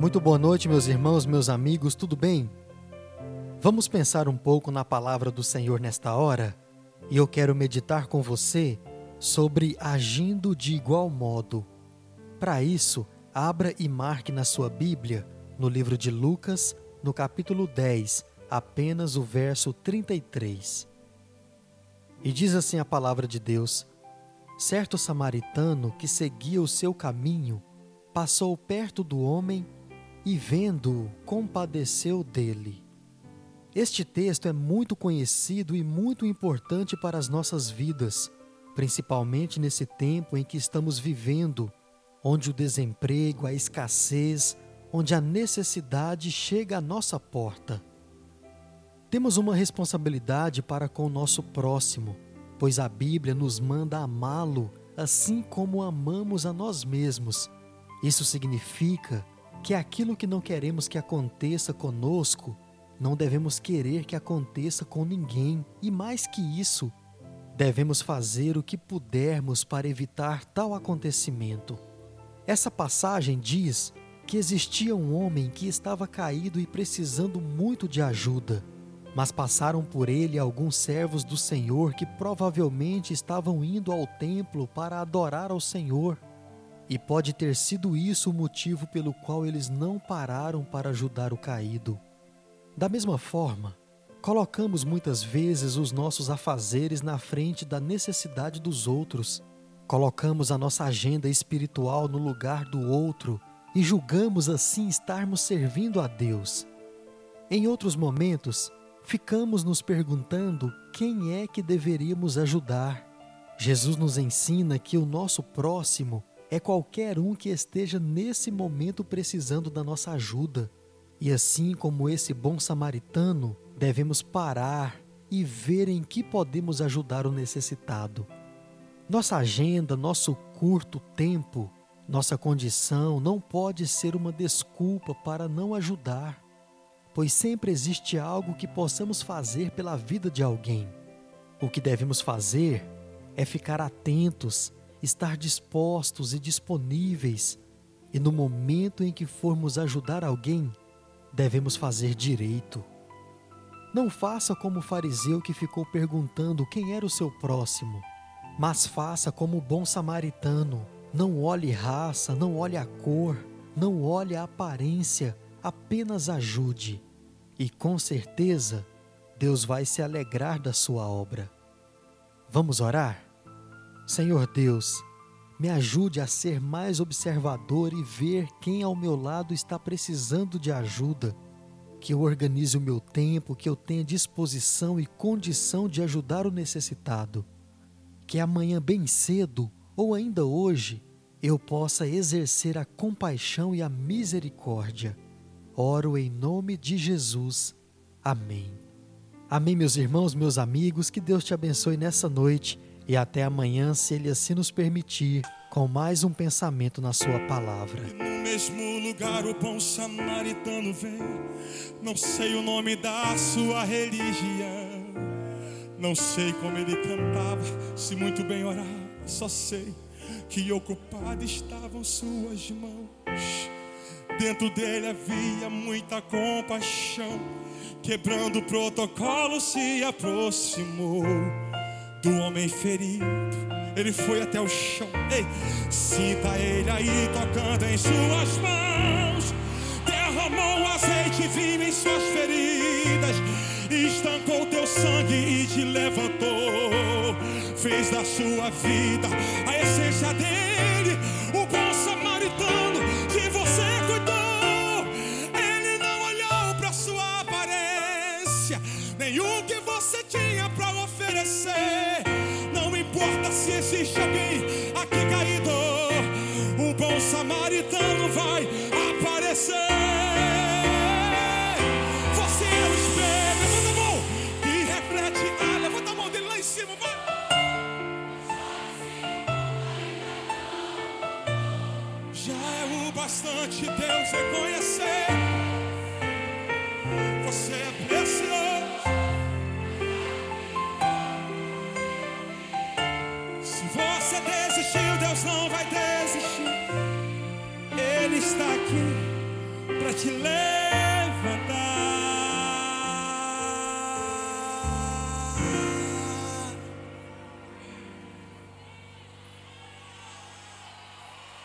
Muito boa noite, meus irmãos, meus amigos, tudo bem? Vamos pensar um pouco na palavra do Senhor nesta hora? E eu quero meditar com você sobre agindo de igual modo. Para isso, abra e marque na sua Bíblia, no livro de Lucas, no capítulo 10, apenas o verso 33. E diz assim a palavra de Deus: Certo samaritano que seguia o seu caminho passou perto do homem e, vendo-o, compadeceu dele. Este texto é muito conhecido e muito importante para as nossas vidas, principalmente nesse tempo em que estamos vivendo, onde o desemprego, a escassez, onde a necessidade chega à nossa porta. Temos uma responsabilidade para com o nosso próximo, pois a Bíblia nos manda amá-lo assim como amamos a nós mesmos. Isso significa que aquilo que não queremos que aconteça conosco, não devemos querer que aconteça com ninguém, e mais que isso, devemos fazer o que pudermos para evitar tal acontecimento. Essa passagem diz que existia um homem que estava caído e precisando muito de ajuda, mas passaram por ele alguns servos do Senhor que provavelmente estavam indo ao templo para adorar ao Senhor. E pode ter sido isso o motivo pelo qual eles não pararam para ajudar o caído. Da mesma forma, colocamos muitas vezes os nossos afazeres na frente da necessidade dos outros. Colocamos a nossa agenda espiritual no lugar do outro e julgamos assim estarmos servindo a Deus. Em outros momentos, ficamos nos perguntando quem é que deveríamos ajudar. Jesus nos ensina que o nosso próximo é qualquer um que esteja nesse momento precisando da nossa ajuda. E assim como esse bom samaritano, devemos parar e ver em que podemos ajudar o necessitado. Nossa agenda, nosso curto tempo, nossa condição não pode ser uma desculpa para não ajudar, pois sempre existe algo que possamos fazer pela vida de alguém. O que devemos fazer é ficar atentos, estar dispostos e disponíveis, e no momento em que formos ajudar alguém, devemos fazer direito. Não faça como o fariseu que ficou perguntando quem era o seu próximo, mas faça como o bom samaritano. Não olhe raça, não olhe a cor, não olhe a aparência, apenas ajude. E com certeza, Deus vai se alegrar da sua obra. Vamos orar? Senhor Deus, me ajude a ser mais observador e ver quem ao meu lado está precisando de ajuda. Que eu organize o meu tempo, que eu tenha disposição e condição de ajudar o necessitado. Que amanhã, bem cedo, ou ainda hoje, eu possa exercer a compaixão e a misericórdia. Oro em nome de Jesus. Amém. Amém, meus irmãos, meus amigos, que Deus te abençoe nessa noite e até amanhã, se Ele assim nos permitir, com mais um pensamento na Sua palavra. No mesmo lugar o bom samaritano vem, não sei o nome da sua religião, não sei como ele cantava, se muito bem orava, só sei que ocupado estavam suas mãos. Dentro dele havia muita compaixão, quebrando o protocolo, se aproximou do homem ferido. Ele foi até o chão. Ei, sinta ele aí tocando em suas mãos. Derramou azeite e vinho em suas feridas. Estancou teu sangue e te levantou. Fez da sua vida a essência dele. Aqui caído, o bom samaritano vai aparecer. Você é o espelho, levanta a mão e reflete. Ah, levanta a mão dele lá em cima, vai. Já é o bastante Deus reconhecer. Você é Deus não vai desistir. Ele está aqui para te levar.